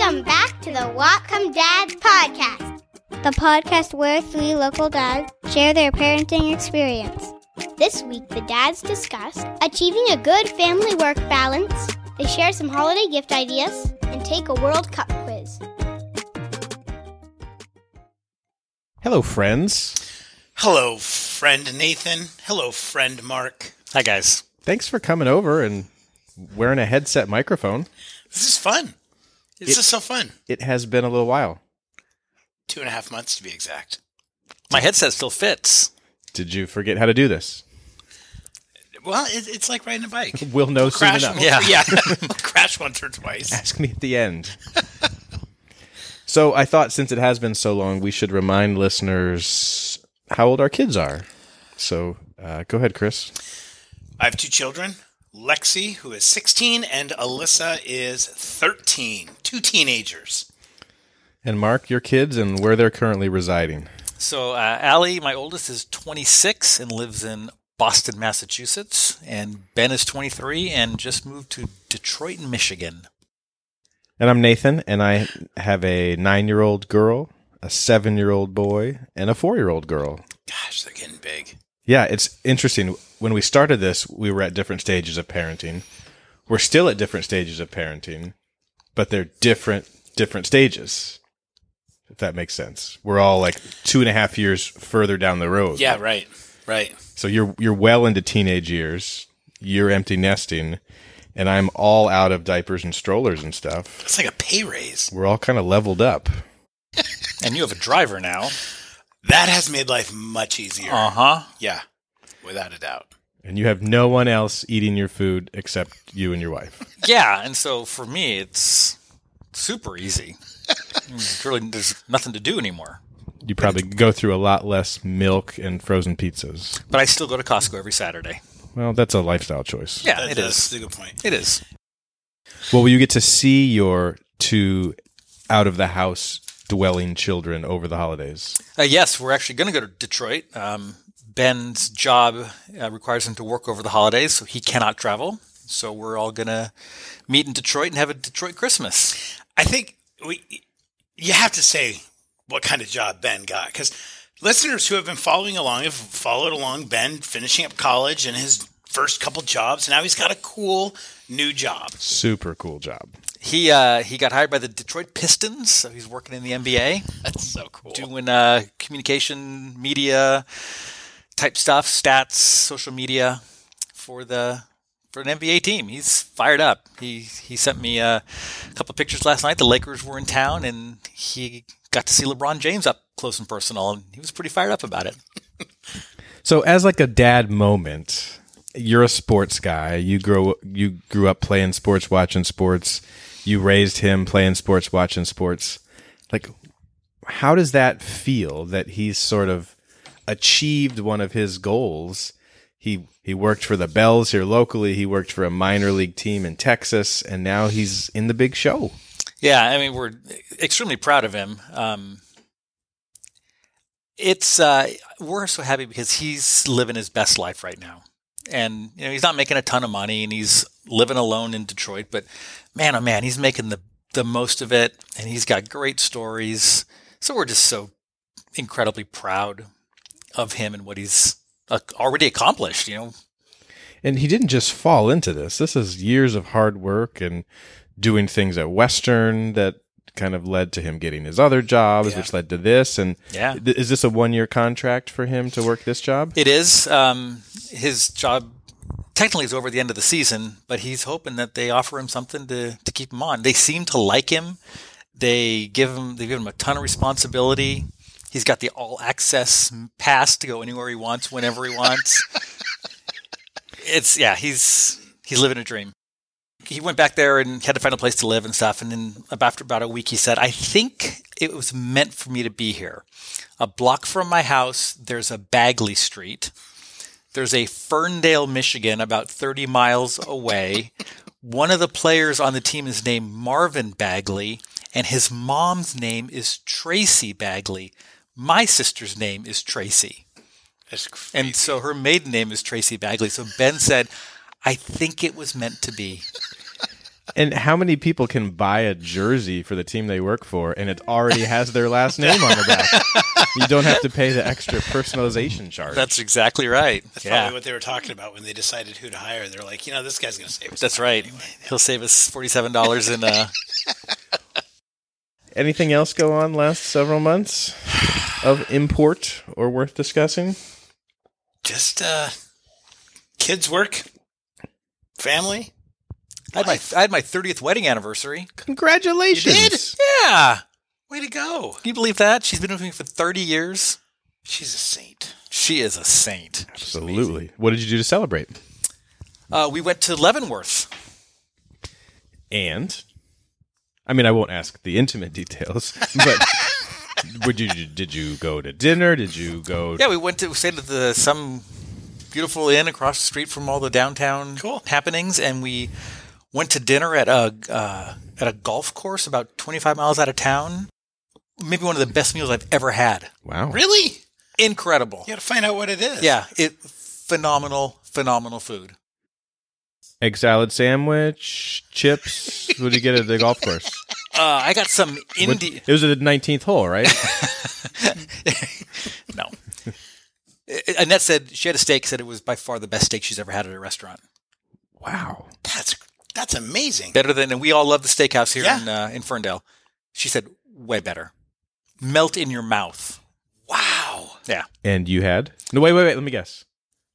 Welcome back to the Whatcom Dads podcast, the podcast where three local dads share their parenting experience. This week, the dads discuss achieving a good family work balance. They share some holiday gift ideas and take a World Cup quiz. Hello, friends. Hello, friend Nathan. Hello, friend Mark. Hi, guys. Thanks for coming over and wearing a headset microphone. This is fun. This It- is so fun. It has been a little while. Two and a half months to be exact. My headset still fits. Did you forget how to do this? Well, it, it's like riding a bike. We'll know soon Crash, enough. Yeah. yeah. We'll crash once or twice. Ask me at the end. so I thought since it has been so long, we should remind listeners how old our kids are. So uh, go ahead, Chris. I have two children. Lexi, who is 16, and Alyssa is 13. Two teenagers. And Mark, your kids and where they're currently residing. So, uh, Allie, my oldest, is 26 and lives in Boston, Massachusetts. And Ben is 23 and just moved to Detroit, Michigan. And I'm Nathan, and I have a nine year old girl, a seven year old boy, and a four year old girl. Gosh, they're getting big. Yeah, it's interesting. When we started this, we were at different stages of parenting. We're still at different stages of parenting, but they're different different stages. If that makes sense. We're all like two and a half years further down the road. Yeah, right. Right. So you're you're well into teenage years. You're empty nesting, and I'm all out of diapers and strollers and stuff. It's like a pay raise. We're all kind of leveled up. And you have a driver now. That has made life much easier. Uh huh. Yeah, without a doubt. And you have no one else eating your food except you and your wife. Yeah. And so for me, it's super easy. There's really, there's nothing to do anymore. You probably go through a lot less milk and frozen pizzas. But I still go to Costco every Saturday. Well, that's a lifestyle choice. Yeah, That- it that's is. a good point. It is. Well, will you get to see your two out of the house dwelling children over the holidays? Uh, yes, we're actually going to go to Detroit. Um, Ben's job uh, requires him to work over the holidays, so he cannot travel. So we're all going to meet in Detroit and have a Detroit Christmas. I think we you have to say what kind of job Ben got because listeners who have been following along have followed along Ben finishing up college and his first couple jobs. Now he's got a cool new job. Super cool job. He uh, he got hired by the Detroit Pistons, so he's working in the NBA, That's so cool. doing uh, communication, media type stuff, stats, social media for the for an NBA team. He's fired up. He he sent me a couple pictures last night. The Lakers were in town, and he got to see LeBron James up close and personal, and he was pretty fired up about it. So, as like a dad moment, you're a sports guy. You grow you grew up playing sports, watching sports. You raised him playing sports, watching sports. Like, how does that feel that he's sort of achieved one of his goals? He he worked for the Bells here locally. He worked for a minor league team in Texas, and now he's in the big show. Yeah, I mean, we're extremely proud of him. Um, it's uh, we're so happy because he's living his best life right now, and you know he's not making a ton of money, and he's living alone in Detroit. But man, oh man, he's making the the most of it, and he's got great stories. So we're just so incredibly proud of him and what he's already accomplished. You know, And he didn't just fall into this. This is years of hard work and doing things at Western that kind of led to him getting his other jobs, Yeah. which led to this. And Yeah. th- is this a one year contract for him to work this job? It is. Um, his job technically is over at the end of the season, but he's hoping that they offer him something to, to keep him on. They seem to like him. They give him they give him a ton of responsibility. He's got the all access pass to go anywhere he wants, whenever he wants. it's yeah, he's he's living a dream. He went back there and had to find a place to live and stuff. And then after about a week, he said, "I think it was meant for me to be here. A block from my house, there's a Bagley Street. There's a Ferndale, Michigan, about 30 miles away. One of the players on the team is named Marvin Bagley, and his mom's name is Tracy Bagley. My sister's name is Tracy. That's crazy. And so her maiden name is Tracy Bagley. So Ben said, I think it was meant to be. And how many people can buy a jersey for the team they work for and it already has their last name on the back? You don't have to pay the extra personalization charge. That's exactly right. That's yeah, probably what they were talking about when they decided who to hire. They're like, you know, this guy's going to save us. that's right. anyway. He'll save us forty-seven dollars in. Uh, Anything else go on last several months of import or worth discussing? Just uh, kids' work, family. I had my I had my thirtieth wedding anniversary. Congratulations. You did? Yeah, Way to go! can you believe that? She's been with me for thirty years. She's a saint. She is a saint. Absolutely. What did you do to celebrate? Uh, we went to Leavenworth. And I mean, I won't ask the intimate details, but would you did you go to dinner? Did you go Yeah, we went to we stayed at the some beautiful inn across the street from all the downtown Cool. happenings, and we went to dinner at a uh, at a golf course about twenty five miles out of town. Maybe one of the best meals I've ever had. Wow. Really? Incredible. You got to find out what it is. Yeah, it phenomenal, phenomenal food. Egg salad sandwich, chips. what did you get at the golf course? Uh, I got some What- Indian. it was at the 19th hole, right? no. Annette said she had a steak. Said it was by far the best steak she's ever had at a restaurant. wow. That's that's amazing. Better than, and we all love the steakhouse here Yeah. in uh, in Ferndale. She said way better. Melt in your mouth. Wow. Yeah. And you had? No, wait, wait, wait. Let me guess.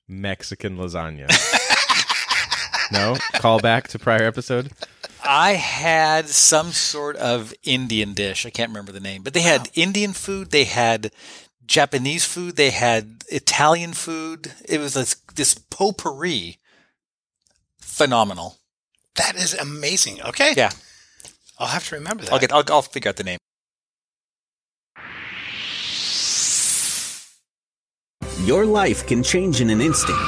Mexican lasagna. no? Call back to prior episode? I had some sort of Indian dish. I can't remember the name, but they had Indian food. They had Japanese food. They had Italian food. It was this, this potpourri. Phenomenal. That is amazing. Okay. Yeah. I'll have to remember that. I'll get. I'll, I'll figure out the name. Your life can change in an instant.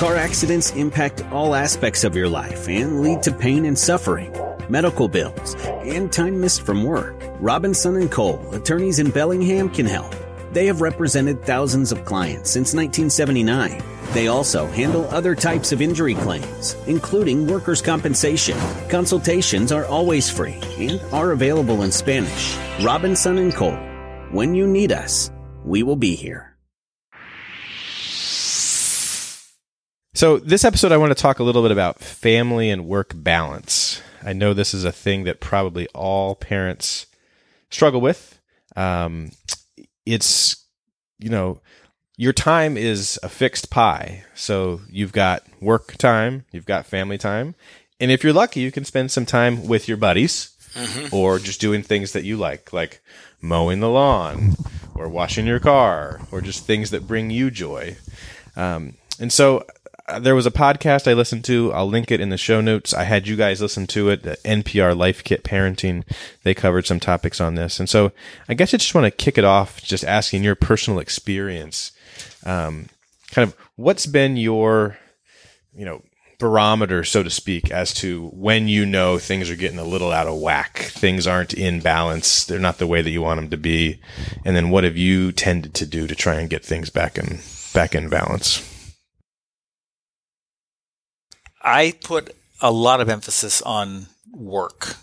Car accidents impact all aspects of your life and lead to pain and suffering, medical bills, and time missed from work. Robinson and Cole, attorneys in Bellingham, can help. They have represented thousands of clients since 1979. They also handle other types of injury claims, including workers' compensation. Consultations are always free and are available in Spanish. Robinson and Cole. When you need us, we will be here. So, this episode, I want to talk a little bit about family and work balance. I know this is a thing that probably all parents struggle with. Um, it's, you know, your time is a fixed pie. So, you've got work time, you've got family time. And if you're lucky, you can spend some time with your buddies or just doing things that you like, like mowing the lawn or washing your car or just things that bring you joy. Um, and so there was a podcast I listened to. I'll link it in the show notes. I had you guys listen to it. The NPR Life Kit Parenting. They covered some topics on this. And so I guess I just want to kick it off just asking your personal experience. Um, kind of what's been your, you know, barometer, so to speak, as to when you know things are getting a little out of whack, things aren't in balance, they're not the way that you want them to be, and then what have you tended to do to try and get things back in back in balance? I put a lot of emphasis on work.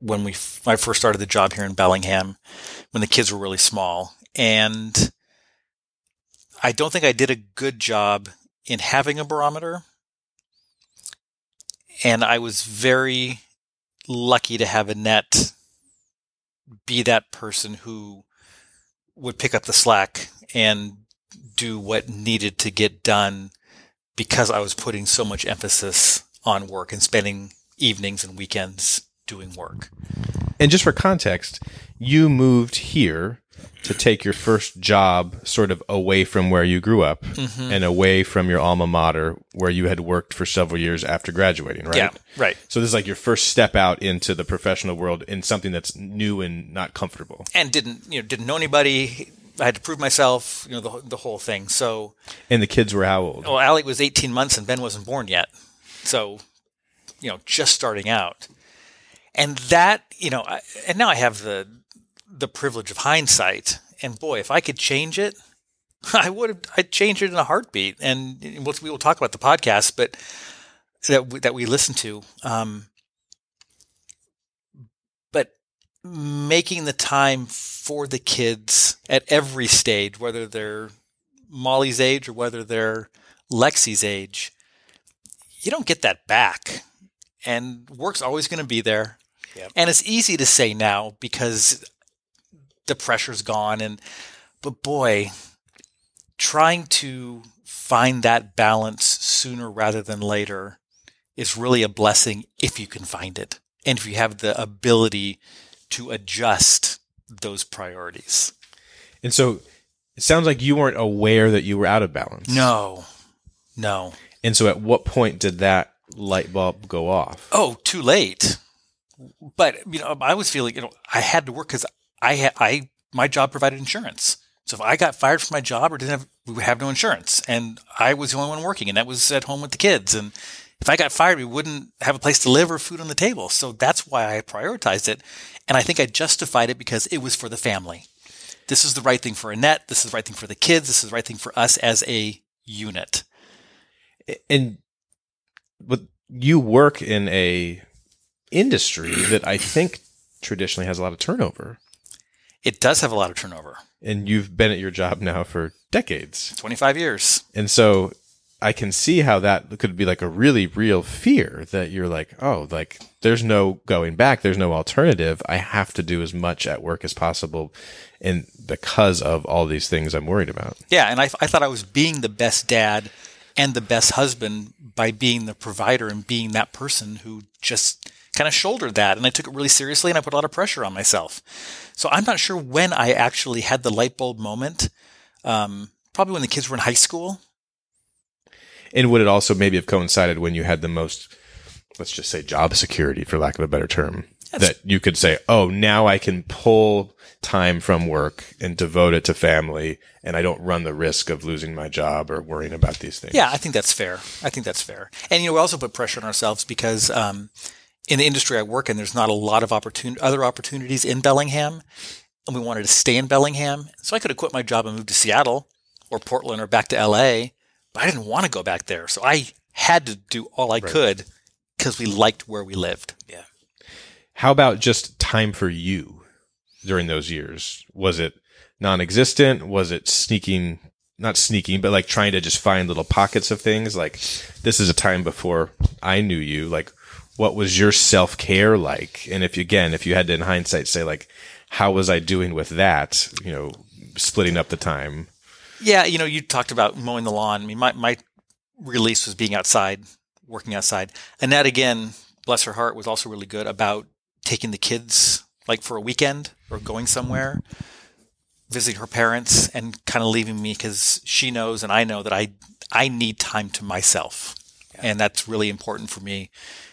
When we I first started the job here in Bellingham when the kids were really small. And I don't think I did a good job in having a barometer. And I was very lucky to have Annette be that person who would pick up the slack and do what needed to get done because I was putting so much emphasis on work and spending evenings and weekends doing work. And just for context, you moved here to take your first job sort of away from where you grew up mm-hmm. and away from your alma mater where you had worked for several years after graduating, right? Yeah, right. So this is like your first step out into the professional world in something that's new and not comfortable. And didn't you know didn't know anybody. I had to prove myself. You know the the whole thing. So And the kids were how old? well, Allie was 18 months and Ben wasn't born yet. So you know just starting out, and that you know, I, and now I have the the privilege of hindsight. And boy, if I could change it, I would have. I'd change it in a heartbeat. And we'll, we will talk about the podcast, but that we, that we listen to. Um, but making the time for the kids at every stage, whether they're Molly's age or whether they're Lexi's age, you don't get that back. And work's always going to be there. Yep. And it's easy to say now because the pressure's gone. And but boy, trying to find that balance sooner rather than later is really a blessing if you can find it and if you have the ability to adjust those priorities. And so it sounds like you weren't aware that you were out of balance. No, no. And so at what point did that light bulb go off? Oh, too late. But you know, I was feeling you know I had to work because I had I my job provided insurance. So if I got fired from my job or didn't have, we would have no insurance, and I was the only one working, and that was at home with the kids. And if I got fired, we wouldn't have a place to live or food on the table. So that's why I prioritized it, and I think I justified it because it was for the family. This is the right thing for Annette. This is the right thing for the kids. This is the right thing for us as a unit. And but you work in a industry that I think traditionally has a lot of turnover. It does have a lot of turnover. And you've been at your job now for decades. 25 years. And so I can see how that could be like a really real fear that you're like, oh, like there's no going back. There's no alternative. I have to do as much at work as possible. And because of all these things I'm worried about. Yeah. And I, I thought I was being the best dad and the best husband by being the provider and being that person who just kind of shouldered that. And I took it really seriously and I put a lot of pressure on myself. So I'm not sure when I actually had the light bulb moment. Um, probably when the kids were in high school. And would it also maybe have coincided when you had the most, let's just say, job security, for lack of a better term? That's- that you could say, oh, now I can pull time from work and devote it to family, and I don't run the risk of losing my job or worrying about these things. Yeah, I think that's fair. I think that's fair. And you know, we also put pressure on ourselves because um, in the industry I work in, there's not a lot of opportun- other opportunities in Bellingham, and we wanted to stay in Bellingham. So I could have quit my job and moved to Seattle or Portland or back to LA, but I didn't want to go back there. So I had to do all I could because we liked where we lived. Yeah. How about just time for you during those years? Was it non-existent? Was it sneaking? Not sneaking, but like trying to just find little pockets of things. Like this is a time before I knew you. Like what was your self care like? And if you, again, if you had to in hindsight say like, how was I doing with that? You know, splitting up the time. Yeah, you know, you talked about mowing the lawn. I mean, my, my release was being outside, working outside. And that, again, bless her heart, was also really good about taking the kids like for a weekend or going somewhere, visiting her parents, and kind of leaving me because she knows and I know that I I need time to myself, and that's really important for me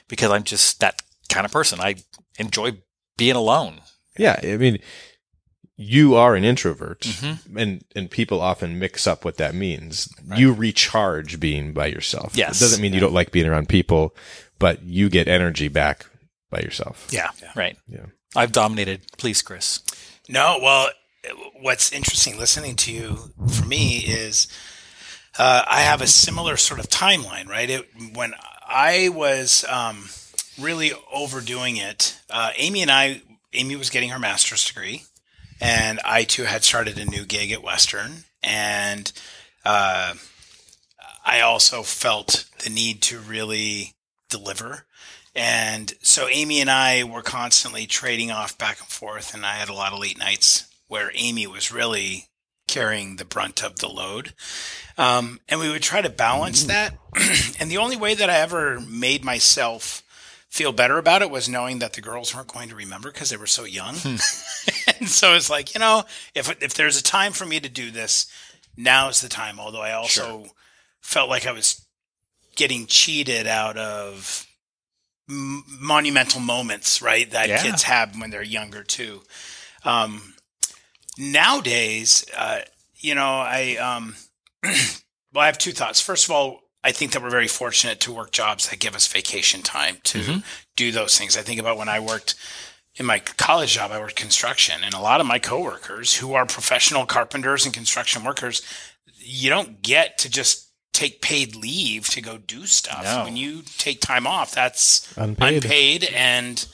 because I'm just that kind of person. I enjoy being alone. Yeah, I mean, you are an introvert, Mm-hmm. and and people often mix up what that means. You recharge being by yourself. Yes. it doesn't mean you don't like being around people, but you get energy back by yourself. Yeah, right. Yeah. I've dominated. Please, Chris. No, well, what's interesting listening to you for me is uh, I have a similar sort of timeline, right? It, when I was um, really overdoing it, uh, Amy and I, Amy was getting her master's degree, and I too had started a new gig at Western, and uh, I also felt the need to really deliver. And so Amy and I were constantly trading off back and forth, and I had a lot of late nights where Amy was really carrying the brunt of the load. Um, and we would try to balance that. and the only way that I ever made myself feel better about it was knowing that the girls weren't going to remember because they were so young. and so it's like, you know, if if there's a time for me to do this, now's the time. Although I also felt like I was getting cheated out of m- monumental moments, right? That Yeah. kids have when they're younger too. Um, nowadays, uh, you know, I um, well, I have two thoughts. First of all, I think that we're very fortunate to work jobs that give us vacation time to do those things. I think about when I worked in my college job, I worked construction, and a lot of my coworkers who are professional carpenters and construction workers, you don't get to just take paid leave to go do stuff. No. When you take time off, that's Unpaid. unpaid, and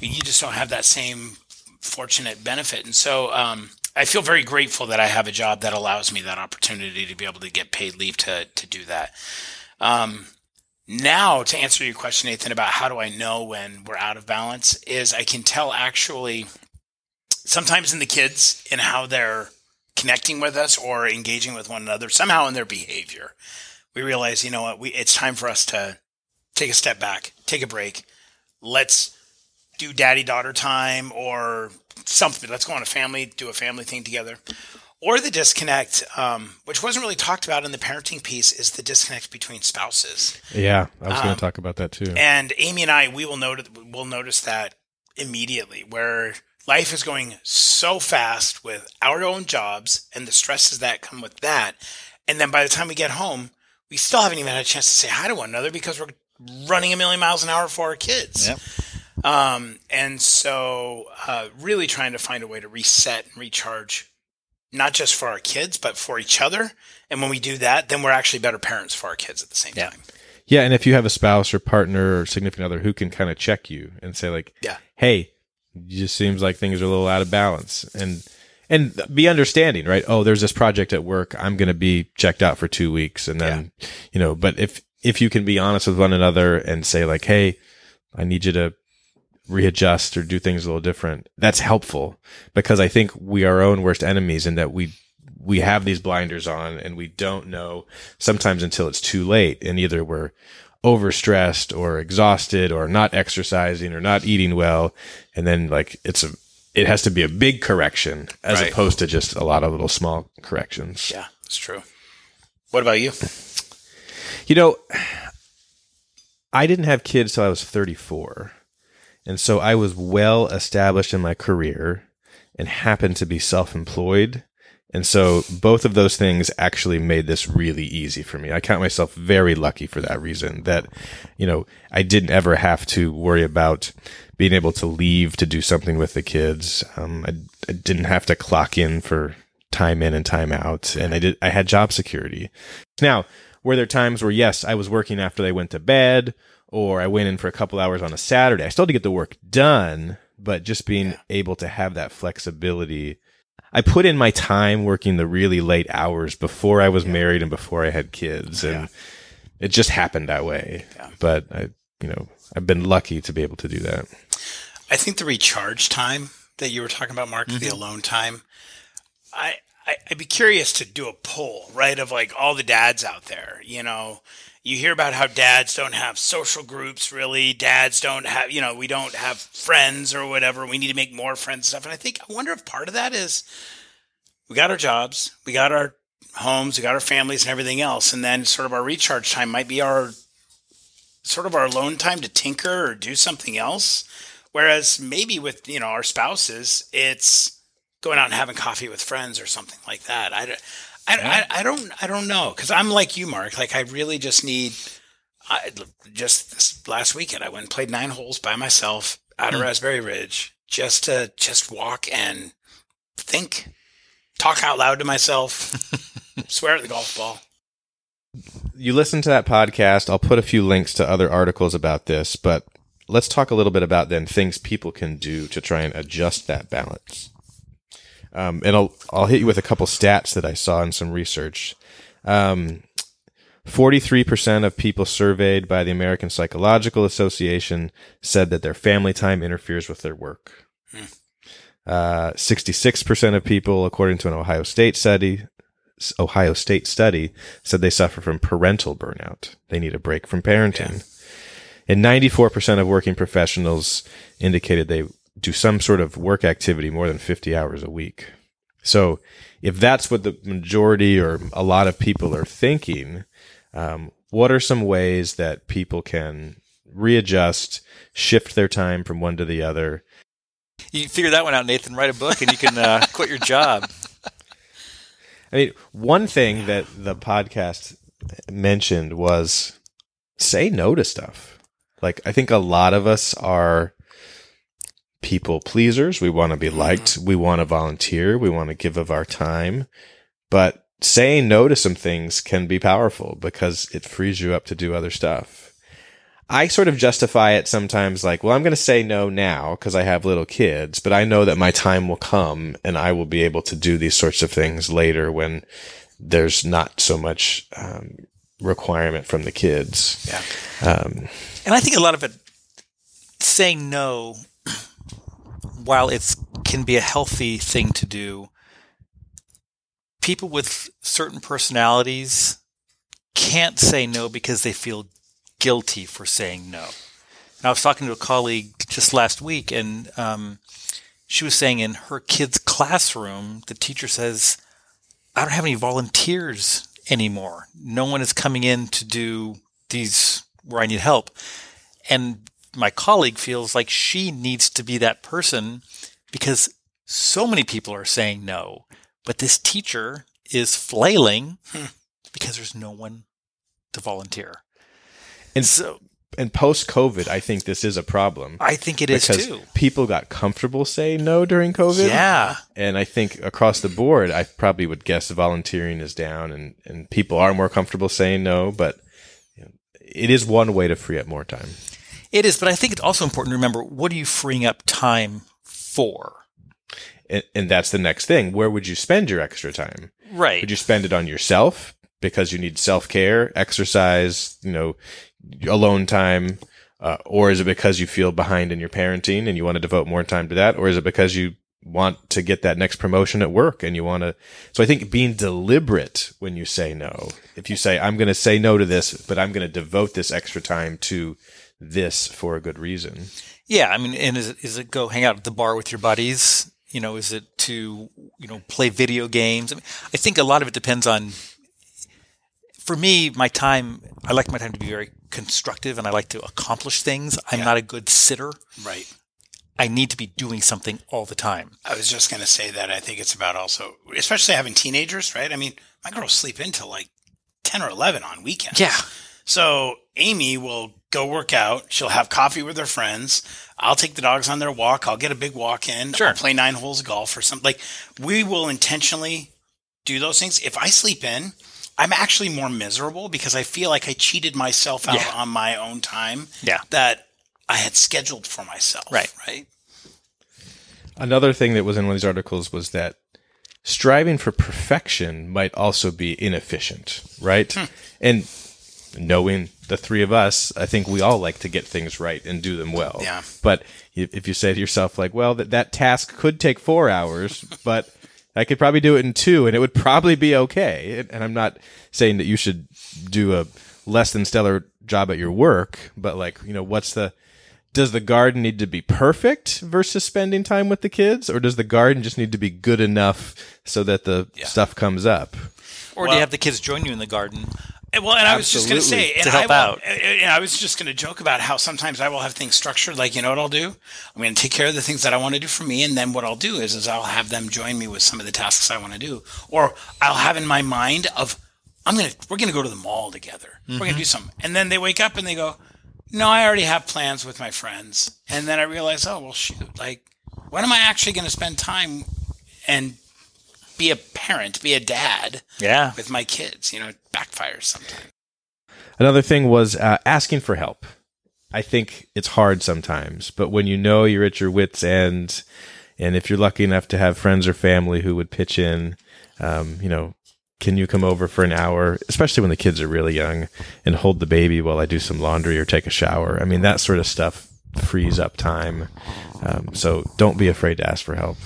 you just don't have that same fortunate benefit. And so um, I feel very grateful that I have a job that allows me that opportunity to be able to get paid leave to to do that. Um, now, to answer your question, Nathan, about how do I know when we're out of balance, is I can tell actually sometimes in the kids in how they're connecting with us or engaging with one another, somehow in their behavior. We realize, you know what, we it's time for us to take a step back, take a break. Let's do daddy daughter time or something. Let's go on a family, do a family thing together. Or the disconnect, um, which wasn't really talked about in the parenting piece, is the disconnect between spouses. Yeah, I was going Um, to talk about that too. And Amy and I, we will notice will notice that immediately, where life is going so fast with our own jobs and the stresses that come with that, and then by the time we get home, we still haven't even had a chance to say hi to one another because we're running a million miles an hour for our kids. Yep. Um, and so, uh, really trying to find a way to reset and recharge, not just for our kids, but for each other. And when we do that, then we're actually better parents for our kids at the same Yeah. time. Yeah, and if you have a spouse or partner or significant other who can kind of check you and say like, Yeah. "Hey, it just seems like things are a little out of balance," and and be understanding, right? Oh, there's this project at work. I'm going to be checked out for two weeks, and then you know. But if if you can be honest with one another and say like, "Hey, I need you to readjust or do things a little different," that's helpful because I think we are our own worst enemies in that we we have these blinders on and we don't know sometimes until it's too late and either we're overstressed or exhausted or not exercising or not eating well and then like it's a it has to be a big correction as Right. opposed to just a lot of little small corrections Yeah, it's true. What about you? you know i didn't have kids till i was 34 and so i was well established in my career and happened to be self-employed and so both of those things actually made this really easy for me. I count myself very lucky for that reason that, you know, I didn't ever have to worry about being able to leave to do something with the kids. Um, I, I didn't have to clock in for time in and time out. And I did, I had job security. Now, were there times where, yes, I was working after they went to bed or I went in for a couple hours on a Saturday? I still had to get the work done, but just being able to have that flexibility I put in my time working the really late hours before I was married and before I had kids, and it just happened that way. Yeah. But I, you know, I've been lucky to be able to do that. I think the recharge time that you were talking about, Mark, the mm-hmm. alone time. I, I I'd be curious to do a poll, right, of like all the dads out there. You know, you hear about how dads don't have social groups really. Dads don't have, you know, we don't have friends or whatever. We need to make more friends and stuff. And I think I wonder if part of that is we got our jobs, we got our homes, we got our families and everything else, and then sort of our recharge time might be our sort of our alone time to tinker or do something else. Whereas maybe with you know our spouses, it's going out and having coffee with friends or something like that. I, I, I, I don't I don't know because I'm like you, Mark. Like I really just need. I just this last weekend I went and played nine holes by myself out of mm. Raspberry Ridge just to just walk and think, talk out loud to myself, swear at the golf ball. You listen to that podcast. I'll put a few links to other articles about this, but let's talk a little bit about then things people can do to try and adjust that balance. Um, and I'll I'll hit you with a couple stats that I saw in some research. Um, 43% of people surveyed by the American Psychological Association said that their family time interferes with their work. Uh, 66% of people, according to an Ohio State study, Ohio State study, said they suffer from parental burnout. They need a break from parenting. And 94% of working professionals indicated they do some sort of work activity more than 50 hours a week. So if that's what the majority or a lot of people are thinking, um, what are some ways that people can readjust, shift their time from one to the other? You figure that one out, Nathan. Write a book, and you can uh, quit your job. I mean, one thing that the podcast mentioned was say no to stuff. Like, I think a lot of us are people pleasers. We want to be liked. We want to volunteer. We want to give of our time. But saying no to some things can be powerful because it frees you up to do other stuff. I sort of justify it sometimes like, well, I'm going to say no now because I have little kids, but I know that my time will come and I will be able to do these sorts of things later when there's not so much um, requirement from the kids. Yeah. Um, And I think a lot of it, saying no, while it can be a healthy thing to do, people with certain personalities can't say no because they feel guilty for saying no. And I was talking to a colleague just last week, and um, she was saying in her kid's classroom, the teacher says, I don't have any volunteers anymore. No one is coming in to do these where I need help. And my colleague feels like she needs to be that person because so many people are saying no, but this teacher is flailing hmm. because there's no one to volunteer. and So and post COVID, I think this is a problem. I think it is because too. people got comfortable saying no during COVID. Yeah. And I think across the board, I probably would guess volunteering is down and, and people are more comfortable saying no, but you know, it is one way to free up more time. It is, but I think it's also important to remember what are you freeing up time for? And, and that's the next thing. Where would you spend your extra time? Right. Would you spend it on yourself because you need self care, exercise, you know, alone time? Uh, or is it because you feel behind in your parenting and you want to devote more time to that? Or is it because you want to get that next promotion at work and you want to? So I think being deliberate when you say no, if you say, I'm going to say no to this, but I'm going to devote this extra time to this for a good reason. Yeah, I mean, and is it, is it go hang out at the bar with your buddies? You know, is it to you know play video games? I, mean, I think a lot of it depends on. For me, my time, I like my time to be very constructive, and I like to accomplish things. I'm Yeah. not a good sitter. Right. I need to be doing something all the time. I was just going to say that I think it's about also, especially having teenagers, right? I mean, my girls sleep until like 10 or 11 on weekends. Yeah, So Amy will go work out. She'll have coffee with her friends. I'll take the dogs on their walk. I'll get a big walk in. Sure. I'll play nine holes of golf or something. Like we will intentionally do those things. If I sleep in, I'm actually more miserable because I feel like I cheated myself out Yeah. on my own time yeah, that I had scheduled for myself. Right. Right. Another thing that was in one of these articles was that striving for perfection might also be inefficient, right? Hmm. And knowing the three of us, I think we all like to get things right and do them well. Yeah. But if if you say to yourself, like, well, that, that task could take four hours, but I could probably do it in two and it would probably be okay. And- And I'm not saying that you should do a less than stellar job at your work, but like, you know, what's the, does the garden need to be perfect versus spending time with the kids or does the garden just need to be good enough so that the stuff comes up or do you have the kids join you in the garden? And- Well, and I was just going to say, and To help I will, out. And I was just going to joke about how sometimes I will have things structured. Like, you know what I'll do? I'm going to take care of the things that I want to do for me, and then what I'll do is, is I'll have them join me with some of the tasks I want to do, or I'll have in my mind of, I'm gonna, we're going to go to the mall together. We're going to do mm-hmm. something, and then they wake up and they go, No, I already have plans with my friends, and then I realize, oh well, shoot, like, when am I actually going to spend time and be a parent, be a dad Yeah, with my kids? You know, it backfires sometimes. Another thing was uh, asking for help. I think it's hard sometimes, but when you know you're at your wits' end, and if you're lucky enough to have friends or family who would pitch in, um, you know, can you come over for an hour, especially when the kids are really young, and hold the baby while I do some laundry or take a shower? I mean, that sort of stuff frees up time. Um, so don't be afraid to ask for help.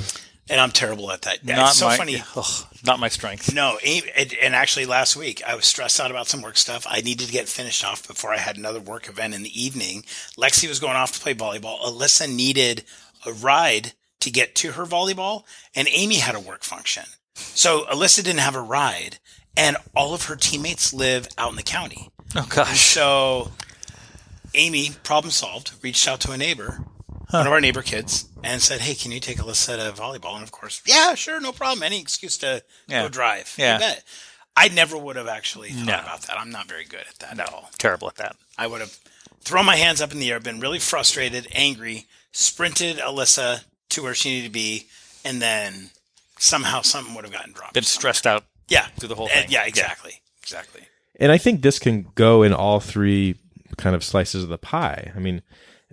And I'm terrible at that. not it's so my funny. ugh, not my strength. No, and and actually last week I was stressed out about some work stuff. I needed to get finished off before I had another work event in the evening. Lexi was going off to play volleyball. Alyssa needed a ride to get to her volleyball, and Amy had a work function. So Alyssa didn't have a ride, and all of her teammates live out in the county. Oh gosh, So Amy, problem solved, reached out to a neighbor, one of our neighbor kids, and said, Hey, can you take Alyssa to volleyball? And of course, yeah, sure, no problem. Any excuse to Yeah. go drive. You Yeah. bet. I never would have actually thought No. about that. I'm not very good at that at all. terrible at that. I would have thrown my hands up in the air, been really frustrated, angry, sprinted Alyssa to where she needed to be, and then somehow something would have gotten dropped. Been stressed out Yeah. through the whole thing. yeah, exactly. Exactly. And I think this can go in all three kind of slices of the pie. I mean,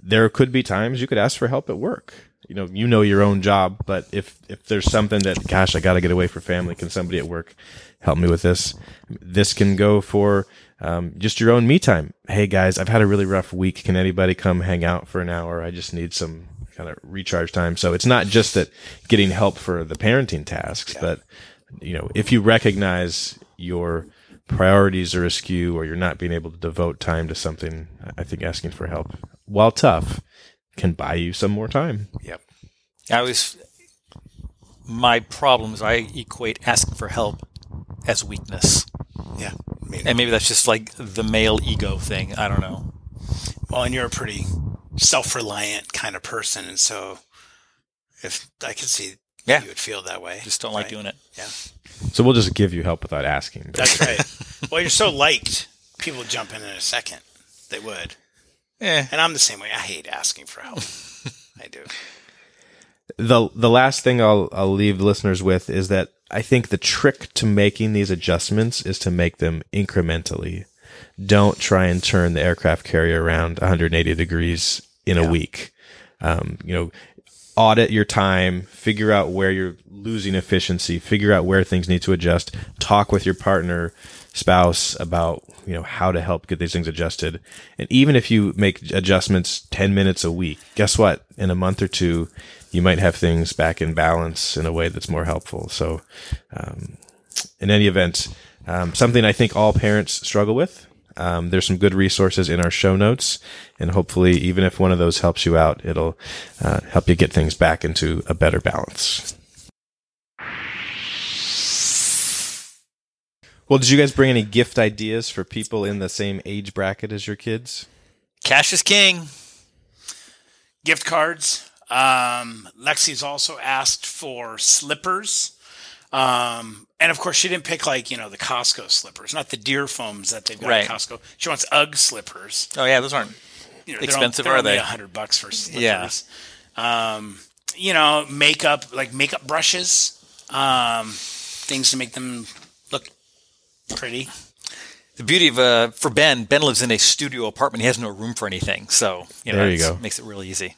there could be times you could ask for help at work. You know, you know your own job, but if if there's something that, gosh, I got to get away for family, can somebody at work help me with this? This can go for um, just your own me time. Hey guys, I've had a really rough week. Can anybody come hang out for an hour? I just need some kind of recharge time. So it's not just that getting help for the parenting tasks, but you know, if you recognize your priorities are askew or you're not being able to devote time to something, I think asking for help, while tough, can buy you some more time. Yep. I always my problem is I equate asking for help as weakness, Yeah. Maybe. and maybe that's just like the male ego thing. I don't know. Well, and you're a pretty self-reliant kind of person, and so if I could see, Yeah. you would feel that way. Just don't like right? doing it. Yeah, So we'll just give you help without asking. that's right. well, you're so liked, people jump in in a second. They would, Eh. and I'm the same way. I hate asking for help. I do. the the last thing I'll I'll leave listeners with is that I think the trick to making these adjustments is to make them incrementally. Don't try and turn the aircraft carrier around 180 degrees in a week. Um, you know, audit your time, figure out where you're losing efficiency, figure out where things need to adjust, talk with your partner, spouse about, you know, how to help get these things adjusted. And even if you make adjustments 10 minutes a week, guess what? In a month or two, you might have things back in balance in a way that's more helpful. So, um, in any event, um, something I think all parents struggle with. Um, there's some good resources in our show notes, and hopefully, even if one of those helps you out, it'll uh, help you get things back into a better balance. Well, did you guys bring any gift ideas for people in the same age bracket as your kids? Cash is king. Gift cards. Um, Lexi's also asked for slippers. Um, and of course, she didn't pick like you know the Costco slippers, not the Dearfoams that they've got Right. at Costco. She wants UGG slippers. Oh yeah, those aren't. You know, Expensive, they're, are only they? A hundred bucks for slippers. Yeah. Um, you know, makeup like makeup brushes, um, things to make them look pretty. The beauty of uh, for Ben, Ben lives in a studio apartment. He has no room for anything, so you know, There you go. Makes it really easy.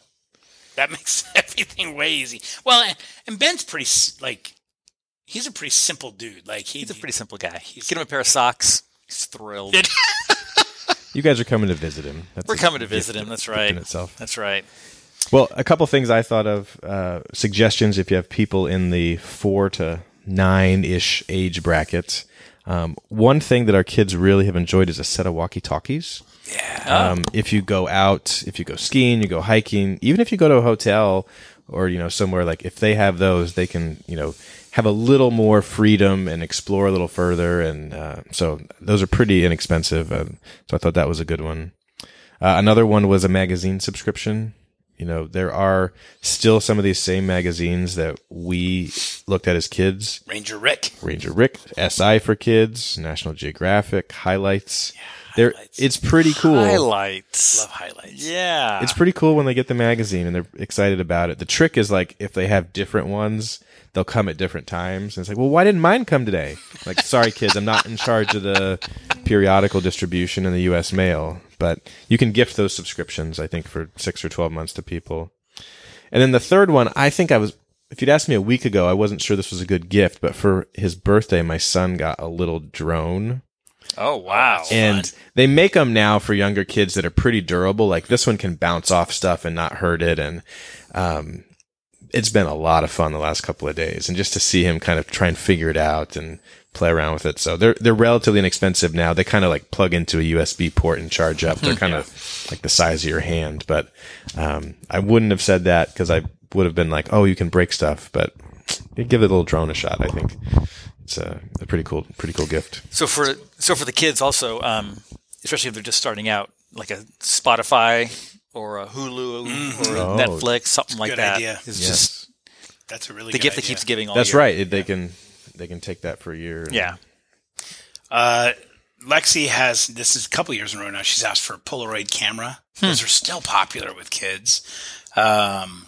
That makes everything way easy. Well, and- and Ben's pretty s- like he's a pretty simple dude. Like he, He's a pretty simple guy. He's- Get him a pair of socks. He's thrilled. You guys are coming to visit him. That's We're coming to visit him. That's in right. itself. That's right. Well, a couple things I thought of uh, suggestions if you have people in the four to nine ish age bracket. Um, one thing that our kids really have enjoyed is a set of walkie talkies. Yeah. Um, if you go out, if you go skiing, you go hiking, even if you go to a hotel or you know somewhere like if they have those, they can you know have a little more freedom and explore a little further. And uh, so those are pretty inexpensive. Uh, so I thought that was a good one. Uh, another one was a magazine subscription. You know, there are still some of these same magazines that we looked at as kids. Ranger Rick. Ranger Rick, SI for kids, National Geographic, highlights. They're, it's pretty cool. Highlights. Love highlights. Yeah. It's pretty cool when they get the magazine and they're excited about it. The trick is like if they have different ones, they'll come at different times. And it's like, well, why didn't mine come today? Like, sorry, kids, I'm not in charge of the periodical distribution in the U.S. mail, but you can gift those subscriptions. I think for six or twelve months to people. And then the third one, I think I was. If you'd asked me a week ago, I wasn't sure this was a good gift, but for his birthday, my son got a little drone oh wow. and they make them now for younger kids that are pretty durable. Like this one can bounce off stuff and not hurt it. And, um, it's been a lot of fun the last couple of days and just to see him kind of try and figure it out and play around with it. So they're, they're relatively inexpensive now. They kind of like plug into a USB port and charge up. They're kind of like the size of your hand, but, um, I wouldn't have said that because I would have been like, oh, you can break stuff, but give it a little drone a shot. I think it's a, a pretty cool, pretty cool gift. So for so for the kids also, um, especially if they're just starting out, like a Spotify or a Hulu or a Oh. Netflix, something like good that, idea. is Yes. just That's a really the good gift that keeps giving all That's year. right. They can they can take that for a year. and- Yeah. Uh, Lexi has this is a couple years in a row now. She's asked for a Polaroid camera. Hmm. Those are still popular with kids, um,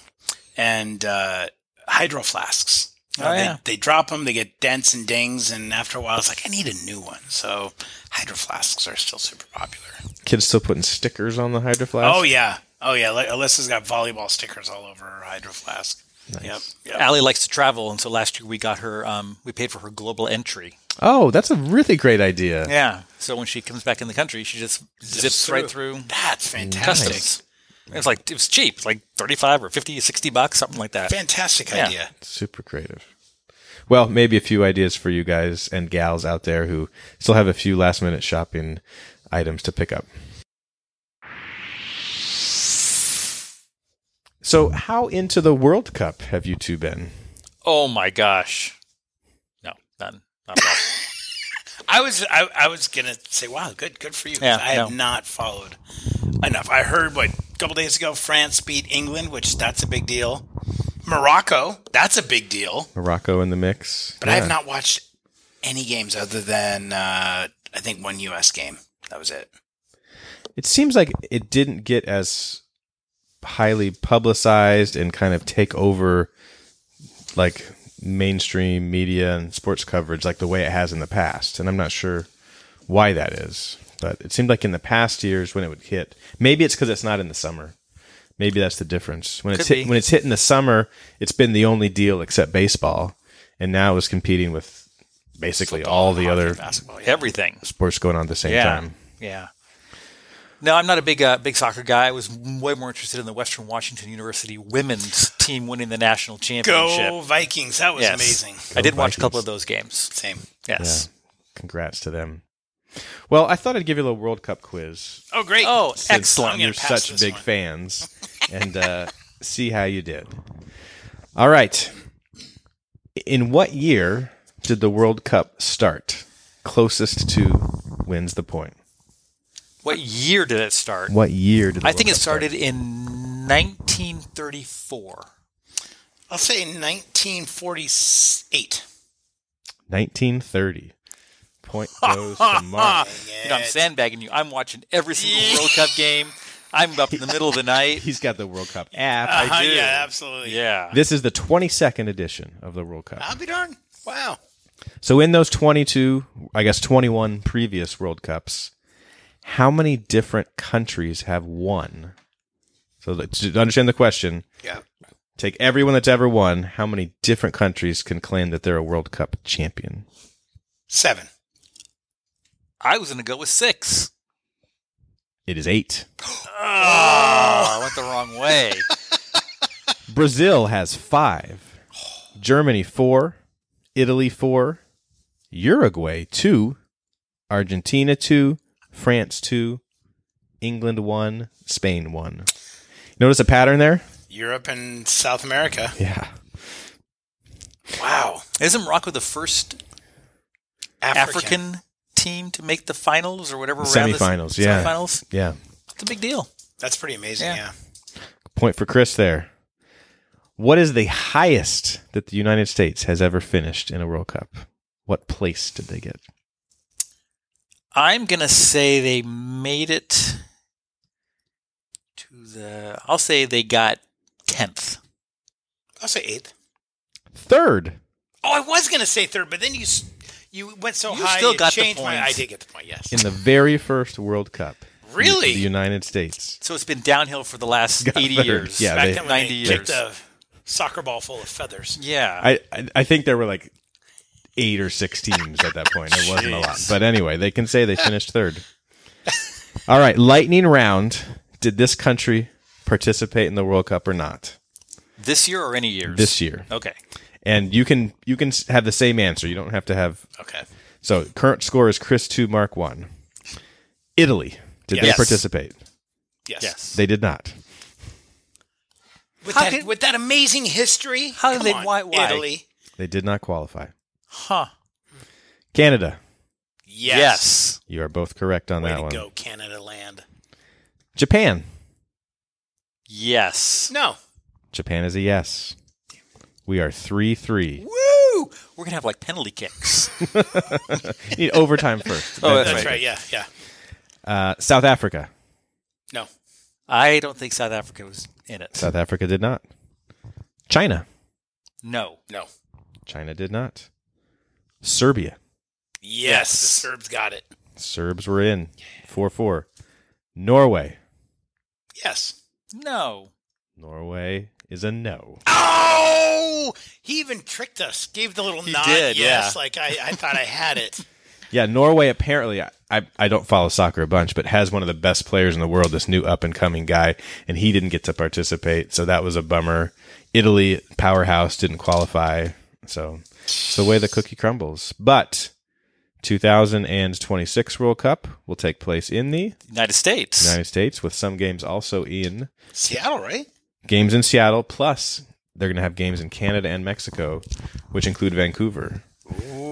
and uh, hydro flasks. Oh, they, yeah. they drop them, they get dents and dings, and after a while, it's like I need a new one. So hydro flasks are still super popular. Kids still putting stickers on the hydro flask. Oh yeah, oh yeah. Like, Alyssa's got volleyball stickers all over her hydro flask. Yep, yep. Allie likes to travel, and so last year we got her. Um, we paid for her global entry. Oh, that's a really great idea. Yeah. So when she comes back in the country, she just zips right through That's fantastic. customs. It was like it was cheap, It's like thirty-five or 50, 60 bucks, something like that. Fantastic Yeah. idea. Super creative. Well, maybe a few ideas for you guys and gals out there who still have a few last minute shopping items to pick up. So, how into the World Cup have you two been? Oh my gosh! No, none, not at all. I was I, I was gonna say, wow, good good for you. Yeah, I have no. not followed enough. I heard what a couple days ago France beat England, which that's a big deal. Morocco, that's a big deal. Morocco in the mix. But I have not watched any games other than uh, I think one U.S. game. That was it. It seems like it didn't get as highly publicized and kind of take over like mainstream media and sports coverage like the way it has in the past. And I'm not sure why that is. But it seemed like in the past years when it would hit, maybe it's because it's not in the summer. Maybe that's the difference. When it's hit, be. when it's hit in the summer, it's been the only deal except baseball, and now it's competing with basically all the other basketball. Everything. sports going on at the same Yeah. time. Yeah. No, I'm not a big uh, big soccer guy. I was way more interested in the Western Washington University women's team winning the national championship. Go Vikings! That was Yes. amazing. I did watch a couple of those games. Same. Yes. Congrats to them. Well, I thought I'd give you a little World Cup quiz. Oh, great. Oh, since excellent. You're such big one. fans, and uh, see how you did. All right. In what year did the World Cup start? Closest to wins the point. What year did it start? What year did the I think it Cup start? started in 1934. I'll say 1948. 1930. Point goes to Mark. You know, I'm sandbagging you. I'm watching every single World Cup game. I'm up in the middle of the night. He's got the World Cup app. Uh-huh, do. Yeah, absolutely. Yeah. This is the 22nd edition of the World Cup. I'll be darned. Wow. So in those 22, I guess 21 previous World Cups, how many different countries have won? So to understand the question, Yeah. take everyone that's ever won, how many different countries can claim that they're a World Cup champion? Seven. I was going to go with six. It is 8. Oh, I went the wrong way. Brazil has 5. Germany 4, Italy 4, Uruguay 2, Argentina 2, France 2, England 1, Spain 1. Notice a pattern there? Europe and South America. Yeah. Wow. Isn't Morocco the first African, team to make the finals or whatever? round this- Semifinals, yeah. Semifinals? Yeah. It's a big deal. That's pretty amazing. Yeah. Yeah. Point for Chris there. What is the highest that the United States has ever finished in a World Cup? What place did they get? I'm going to say they made it to the. I'll say they got 10th. I'll say eighth. Third. Oh, I was going to say third, but then you you went so You high. still you got the changed my. point. I did get the point. Yes. In the very first World Cup. Really? The United States. So it's been downhill for the last Got 80 third. years. Yeah, Back they- then 90 they years. kicked soccer ball full of feathers. Yeah. I, I I think there were like eight or six teams at that point. It wasn't a lot. But anyway, they can say they finished third. All right, lightning round. Did this country participate in the World Cup or not? this year or any years? This year. Okay. And you can you can have the same answer. You don't have to have Okay. So current score is Chris two, Mark one. Italy. Did they participate? Yes. Yes. They did not. With that can- with that amazing history. How did come they- on, why- why? Italy? They did not qualify. Huh. Canada. Yes. Yes. You are both correct on Way that to one. go, Canada land. Japan. Yes. No. Japan is a yes. We are three three. Woo! We're going to have like penalty kicks. Need overtime first. Oh, that's That's right. right. Yeah. Yeah. Uh, South Africa. No. I don't think South Africa was in it. South Africa did not. China. No. No. China did not. Serbia. Yes, Yes. the Serbs got it. Serbs were in 4 4. Norway. Yes. No. Norway is a no. Oh, he even tricked us. Gave the little He nod. did, yes, yeah. like I, I thought I had it. Yeah, Norway apparently, I, I, I don't follow soccer a bunch, but has one of the best players in the world, this new up and coming guy, and he didn't get to participate. So that was a bummer. Italy, powerhouse, didn't qualify. So it's the way the cookie crumbles. But 2026 World Cup will take place in the United States. United States with some games also in Seattle, right? games in Seattle, plus they're going to have games in Canada and Mexico, which include Vancouver.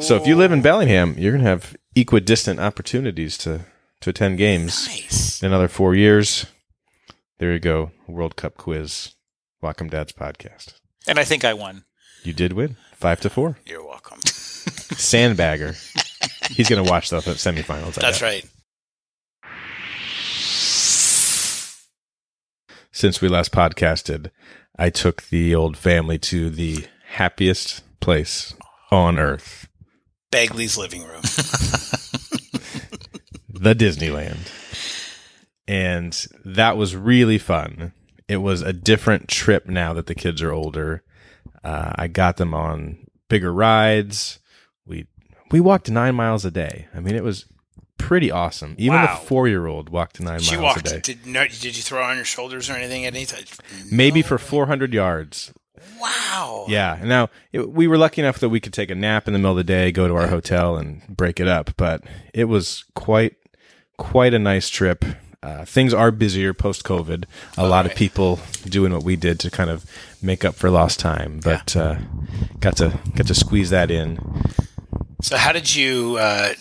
So if you live in Bellingham, you're going to have equidistant opportunities to, to attend games Nice. in another four years. There you go. World Cup quiz. Whatcom Dad's podcast. And I think I won. You did win five to four. You're welcome. Sandbagger. He's going to watch the semifinals. That's right. Since we last podcasted, I took the old family to the happiest place on earth. Bagley's living room. the Disneyland. And that was really fun. It was a different trip now that the kids are older. Uh, I got them on bigger rides. We we walked nine miles a day. I mean, it was pretty awesome. Even Wow. the four year old walked nine she miles walked. a day. Did no, did you throw on your shoulders or anything at any time? Maybe for 400 yards. Wow. Yeah. Now it, we were lucky enough that we could take a nap in the middle of the day, go to our hotel, and break it up. But it was quite quite a nice trip. Uh, things are busier post COVID. A lot of people doing what we did to kind of make up for lost time, but uh, got to got to squeeze that in. So how did you uh,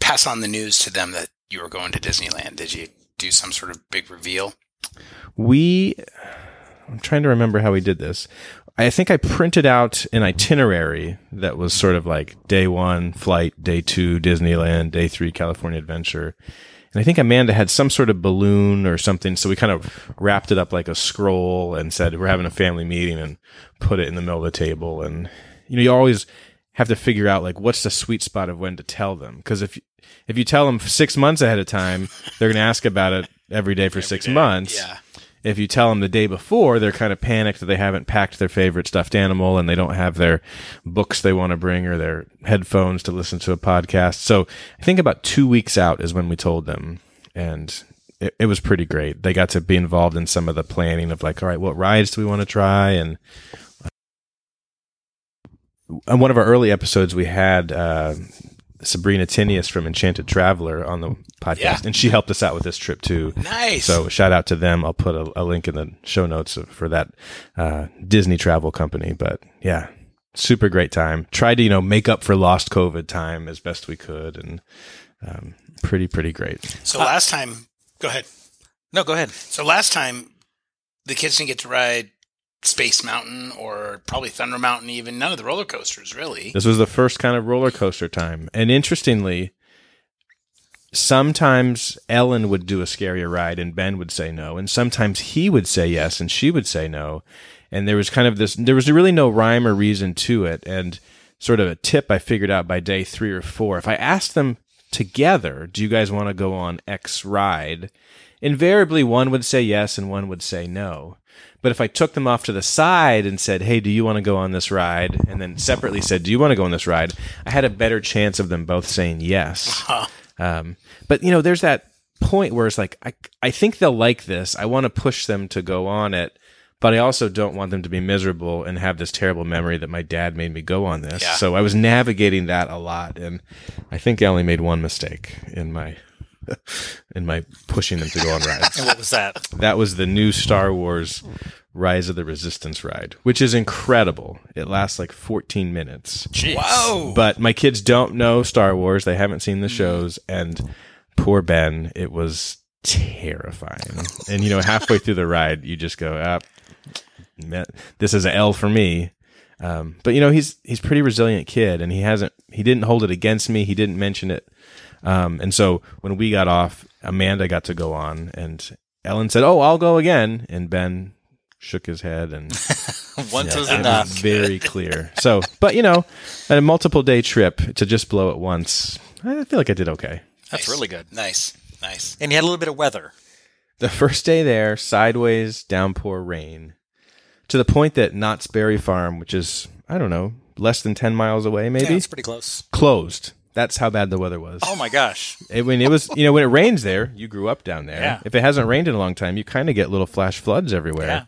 pass on the news to them that you were going to Disneyland? Did you do some sort of big reveal? We, I'm trying to remember how we did this. I think I printed out an itinerary that was sort of like day one flight, day two Disneyland, day three California Adventure. And I think Amanda had some sort of balloon or something. So we kind of wrapped it up like a scroll and said, we're having a family meeting and put it in the middle of the table. And, you know, you always have to figure out like what's the sweet spot of when to tell them. Cause if, if you tell them six months ahead of time, they're going to ask about it every day for six day. months. Yeah. If you tell them the day before, they're kind of panicked that they haven't packed their favorite stuffed animal and they don't have their books they want to bring or their headphones to listen to a podcast. So I think about two weeks out is when we told them. And it, it was pretty great. They got to be involved in some of the planning of like, all right, what rides do we want to try? And on one of our early episodes, we had uh, Sabrina Tinius from Enchanted Traveler on the podcast, Yeah. and she helped us out with this trip too. Nice. So shout out to them. I'll put a, a link in the show notes for that uh, Disney travel company. But yeah, super great time. Tried to you know make up for lost COVID time as best we could, and um, pretty pretty great. so last time, go ahead. No, go ahead. So last time, the kids didn't get to ride Space Mountain or probably Thunder Mountain, even none of the roller coasters, really. This was the first kind of roller coaster time, and interestingly. Sometimes Ellen would do a scarier ride and Ben would say no. And sometimes he would say yes and she would say no. And there was kind of this, there was really no rhyme or reason to it. And sort of a tip I figured out by day three or four. If I asked them together, do you guys want to go on X ride? Invariably, one would say yes and one would say no. But if I took them off to the side and said, Hey, do you want to go on this ride? And then separately said, Do you want to go on this ride? I had a better chance of them both saying yes. Um, but you know, there's that point where it's like, I, I think they'll like this. I want to push them to go on it, but I also don't want them to be miserable and have this terrible memory that my dad made me go on this. Yeah. So I was navigating that a lot. And I think I only made one mistake in my, in my pushing them to go on rides. And what was that? That was the new Star Wars Rise of the Resistance ride, which is incredible. It lasts like 14 minutes. Whoa. But my kids don't know Star Wars. They haven't seen the mm. shows. And poor Ben, it was terrifying. And, you know, halfway through the ride, you just go, up. This is an L for me. Um, but you know, he's, he's pretty resilient kid and he hasn't, he didn't hold it against me. He didn't mention it. Um, and so when we got off, Amanda got to go on and Ellen said, Oh, I'll go again. And Ben shook his head and Once was enough. was very clear. So, but you know, a multiple day trip to just blow it once, I feel like I did okay. That's Nice. really good. Nice, nice. And you had a little bit of weather. The first day there, sideways downpour rain, to the point that Knott's Berry Farm, which is I don't know less than ten miles away, maybe Yeah, it's pretty close. closed. That's how bad the weather was. Oh my gosh. It, when it was, you know, when it rains there, you grew up down there. Yeah. If it hasn't rained in a long time, you kind of get little flash floods everywhere. Yeah.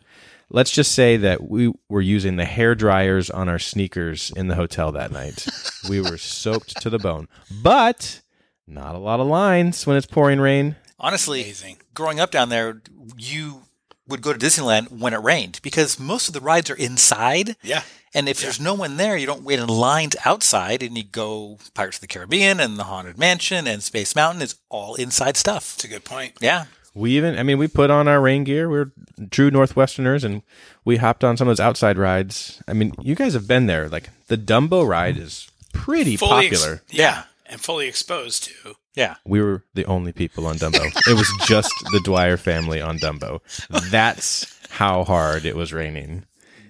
Let's just say that we were using the hair dryers on our sneakers in the hotel that night. we were soaked to the bone, but not a lot of lines when it's pouring rain. Honestly, Amazing. growing up down there, you would go to Disneyland when it rained because most of the rides are inside. Yeah. And if there's no one there, you don't wait in lines outside and you go Pirates of the Caribbean and the Haunted Mansion and Space Mountain. It's all inside stuff. It's a good point. Yeah. We even, I mean, we put on our rain gear. We're true Northwesterners, and we hopped on some of those outside rides. I mean, you guys have been there. Like the Dumbo ride is pretty Fully ex- popular. yeah. And fully exposed to. Yeah. we were the only people on Dumbo. it was just the Dwyer family on Dumbo. That's how hard it was raining.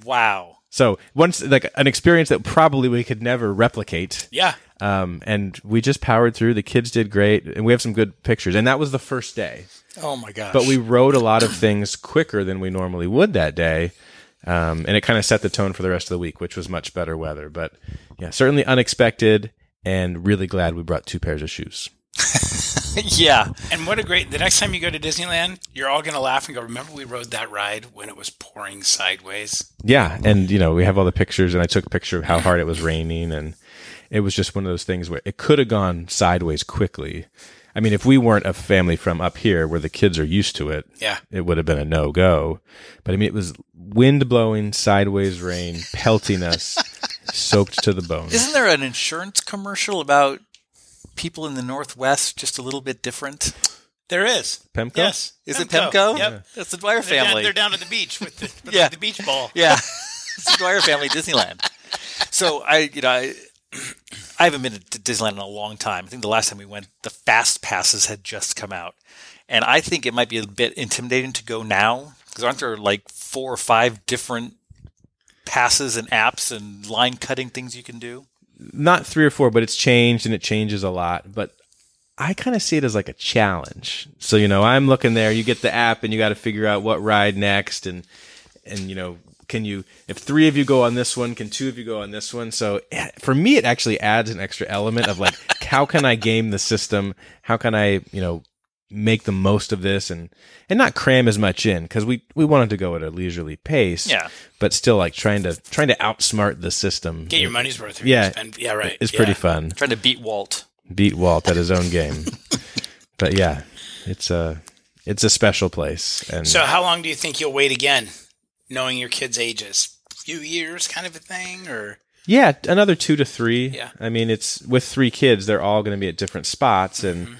Wow. So once like an experience that probably we could never replicate. Yeah. Um, and we just powered through. The kids did great, and we have some good pictures. And that was the first day. Oh my gosh. But we rode a lot of things quicker than we normally would that day. Um, and it kind of set the tone for the rest of the week, which was much better weather. But yeah, certainly unexpected, and really glad we brought two pairs of shoes. yeah. And what a great, the next time you go to Disneyland, you're all going to laugh and go, remember we rode that ride when it was pouring sideways? Yeah, and you know we have all the pictures, and I took a picture of how hard it was raining, and it was just one of those things where it could have gone sideways quickly. I mean, if we weren't a family from up here where the kids are used to it, Yeah. it would have been a no go. But I mean, it was wind blowing, sideways rain, pelting us, soaked to the bone. Isn't there an insurance commercial about people in the Northwest just a little bit different? There is. Pemco? Yes. Is it Pemco? Yep. That's the Dwyer They're down, family. they're down at the beach with the, with Yeah. the beach ball. Yeah, it's the Dwyer family Disneyland. So I, you know, I, I haven't been to Disneyland in a long time. I think the last time we went, the fast passes had just come out, and I think it might be a bit intimidating to go now because aren't there like four or five different passes and apps and line cutting things you can do? Not three or four, but it's changed and it changes a lot. But I kind of see it as like a challenge. So you know, I'm looking there. You get the app, and you got to figure out what ride next, and and you know, can you if three of you go on this one, can two of you go on this one? So eh, for me, it actually adds an extra element of like, how can I game the system? How can I, you know, make the most of this and and not cram as much in because we we wanted to go at a leisurely pace. Yeah. but still like trying to trying to outsmart the system. Get your money's worth. or Yeah. spend- yeah, right. It's Yeah. pretty fun. Trying to beat Walt. Beat Walt at his own game. but yeah, it's a it's a special place. And So, how long do you think you'll wait again, knowing your kids' ages? A few years, kind of a thing, or Yeah, another two to three. Yeah. I mean, it's with three kids, they're all going to be at different spots, and mm-hmm.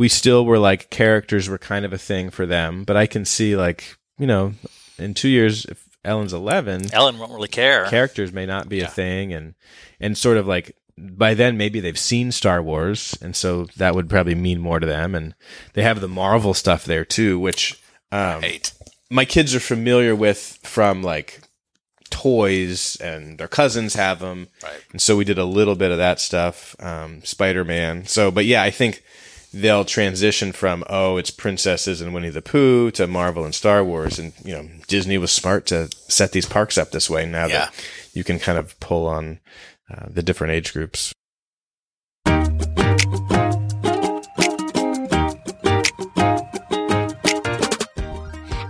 We still were like characters were kind of a thing for them. But I can see like you know, in two years, if Ellen's eleven, Ellen won't really care. characters may not be a thing, and and sort of like by then maybe they've seen Star Wars, and so that would probably mean more to them. And they have the Marvel stuff there too, which um, eight. my kids are familiar with from like toys and their cousins have them Right. and so we did a little bit of that stuff um, spider-man so but yeah i think they'll transition from oh it's princesses and winnie the pooh to marvel and star wars and you know disney was smart to set these parks up this way now Yeah. that you can kind of pull on uh, the different age groups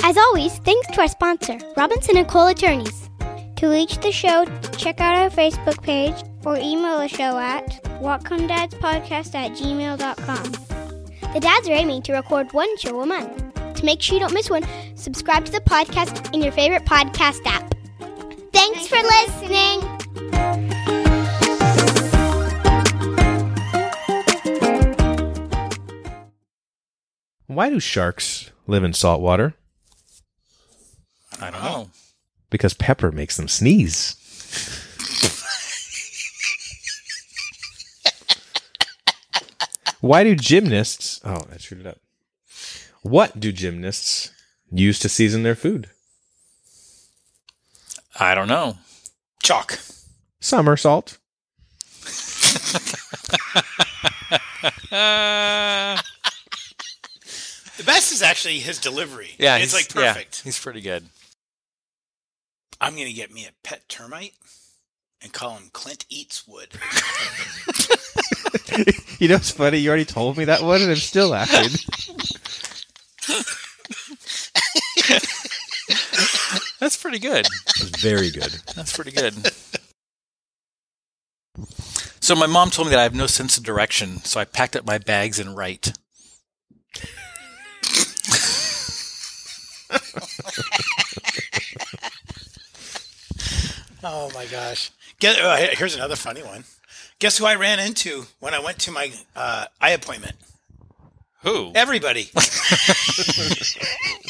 As always, thanks to our sponsor, Robinson and Cole Attorneys. To reach the show, check out our Facebook page or email the show at whatcomdadspodcast at gmail.com. The dads are aiming to record one show a month. To make sure you don't miss one, subscribe to the podcast in your favorite podcast app. Thanks for listening. why do sharks live in salt water I don't know. Because pepper makes them sneeze Why do gymnasts? Oh, I screwed it up. What do gymnasts use to season their food? I don't know. Chalk. Somersault. The best is actually his delivery. yeah, it's he's- like yeah, perfect. he's pretty good. I'm gonna get me a pet termite and call him Clint Eats Wood. You know, it's funny. You already told me that one, and I'm still laughing. That's pretty good. It's very good. That's pretty good. So my mom told me that I have no sense of direction, so I packed up my bags and write. Oh my gosh! Get, uh, here's another funny one. Guess who I ran into when I went to my uh, eye appointment? Who? Everybody.